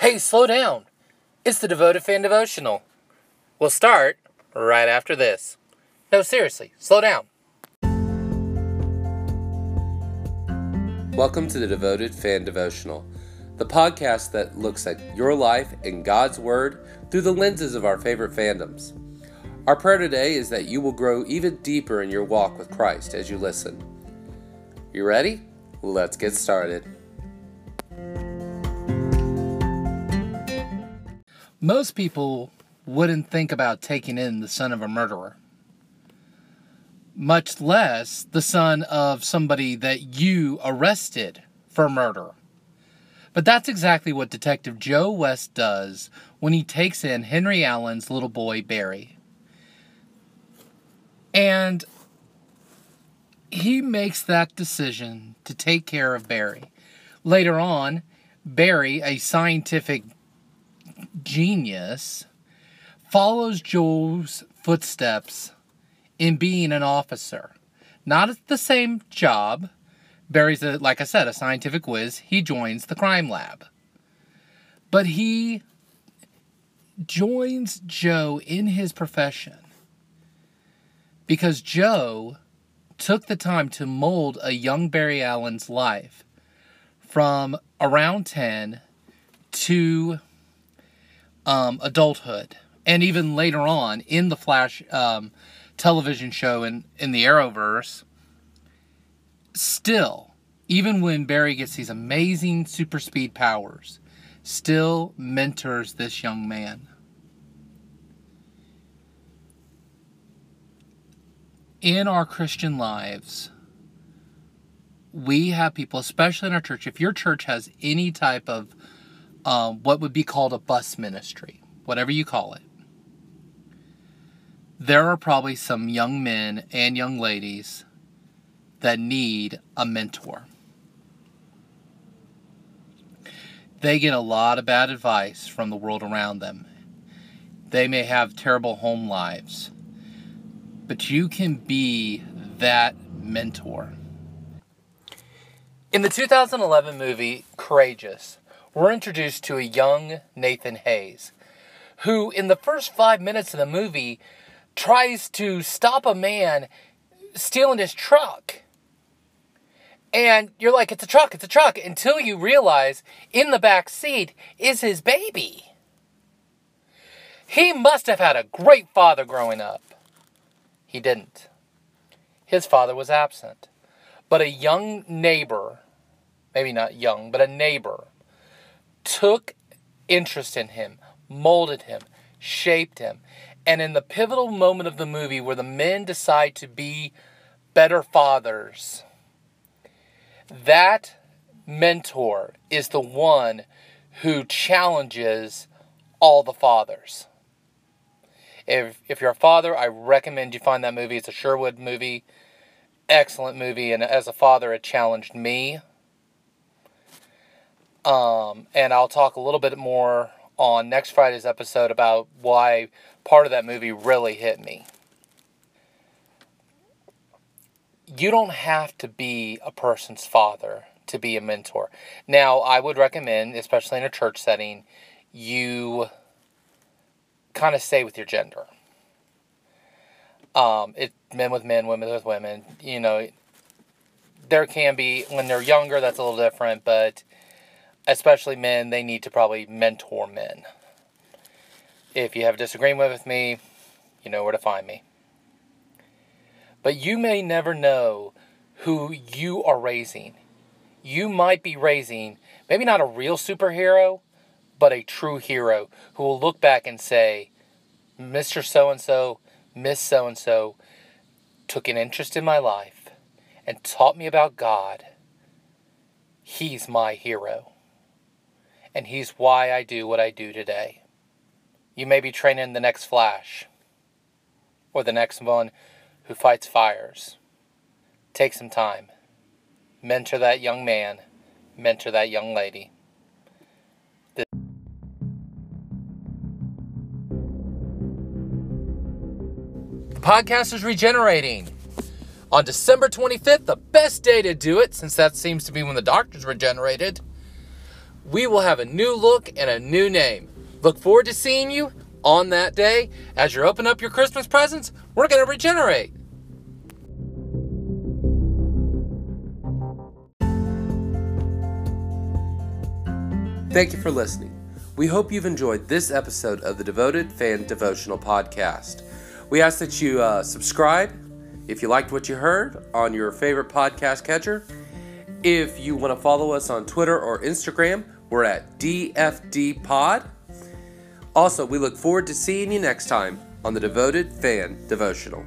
Hey, slow down. It's the Devoted Fan Devotional. We'll start right after this. No, seriously, slow down. Welcome to the Devoted Fan Devotional, the podcast that looks at your life and God's Word through the lenses of our favorite fandoms. Our prayer today is that you will grow even deeper in your walk with Christ as you listen. You ready? Let's get started. Most people wouldn't think about taking in the son of a murderer, much less the son of somebody that you arrested for murder. But that's exactly what Detective Joe West does when he takes in Henry Allen's little boy, Barry. And he makes that decision to take care of Barry. Later on, Barry, a scientific genius, follows Joe's footsteps in being an officer. Not at the same job. Barry's, a, like I said, a scientific whiz. He joins the crime lab. But he joins Joe in his profession because Joe took the time to mold a young Barry Allen's life from around 10 to um, adulthood. And even later on in the Flash um, television show in, in the Arrowverse, still, even when Barry gets these amazing super speed powers, still mentors this young man. In our Christian lives, we have people, especially in our church, if your church has any type of um, what would be called a bus ministry, whatever you call it, there are probably some young men and young ladies that need a mentor. They get a lot of bad advice from the world around them. They may have terrible home lives, but you can be that mentor. In the 2011 movie Courageous, we're introduced to a young Nathan Hayes, who, in the first five minutes of the movie, tries to stop a man stealing his truck. And you're like, it's a truck, it's a truck, until you realize in the back seat is his baby. He must have had a great father growing up. He didn't. His father was absent. But a young neighbor, maybe not young, but a neighbor, took interest in him, molded him, shaped him. And in the pivotal moment of the movie where the men decide to be better fathers, that mentor is the one who challenges all the fathers. If, if you're a father, I recommend you find that movie. It's a Sherwood movie. Excellent movie. And as a father, it challenged me um, and I'll talk a little bit more on next Friday's episode about why part of that movie really hit me. You don't have to be a person's father to be a mentor. Now, I would recommend, especially in a church setting, you kind of stay with your gender. Um, it men with men, women with women. You know, there can be when they're younger. That's a little different, but especially men, they need to probably mentor men. If you have a disagreement with me, you know where to find me. But you may never know who you are raising. You might be raising maybe not a real superhero, but a true hero who will look back and say, Mr. So and so, Miss So and so took an interest in my life and taught me about God. He's my hero and He's why I do what I do today. You may be training the next Flash, or the next one who fights fires. Take some time. Mentor that young man, mentor that young lady. The podcast is regenerating. On December 25th, the best day to do it, since that seems to be when the doctors regenerated, we will have a new look and a new name. Look forward to seeing you on that day. As you're opening up your Christmas presents, we're going to regenerate. Thank you for listening. We hope you've enjoyed this episode of the Devoted Fan Devotional Podcast. We ask that you uh, subscribe if you liked what you heard on your favorite podcast catcher. If you want to follow us on Twitter or Instagram, we're at DFD Pod. Also, we look forward to seeing you next time on the Devoted Fan Devotional.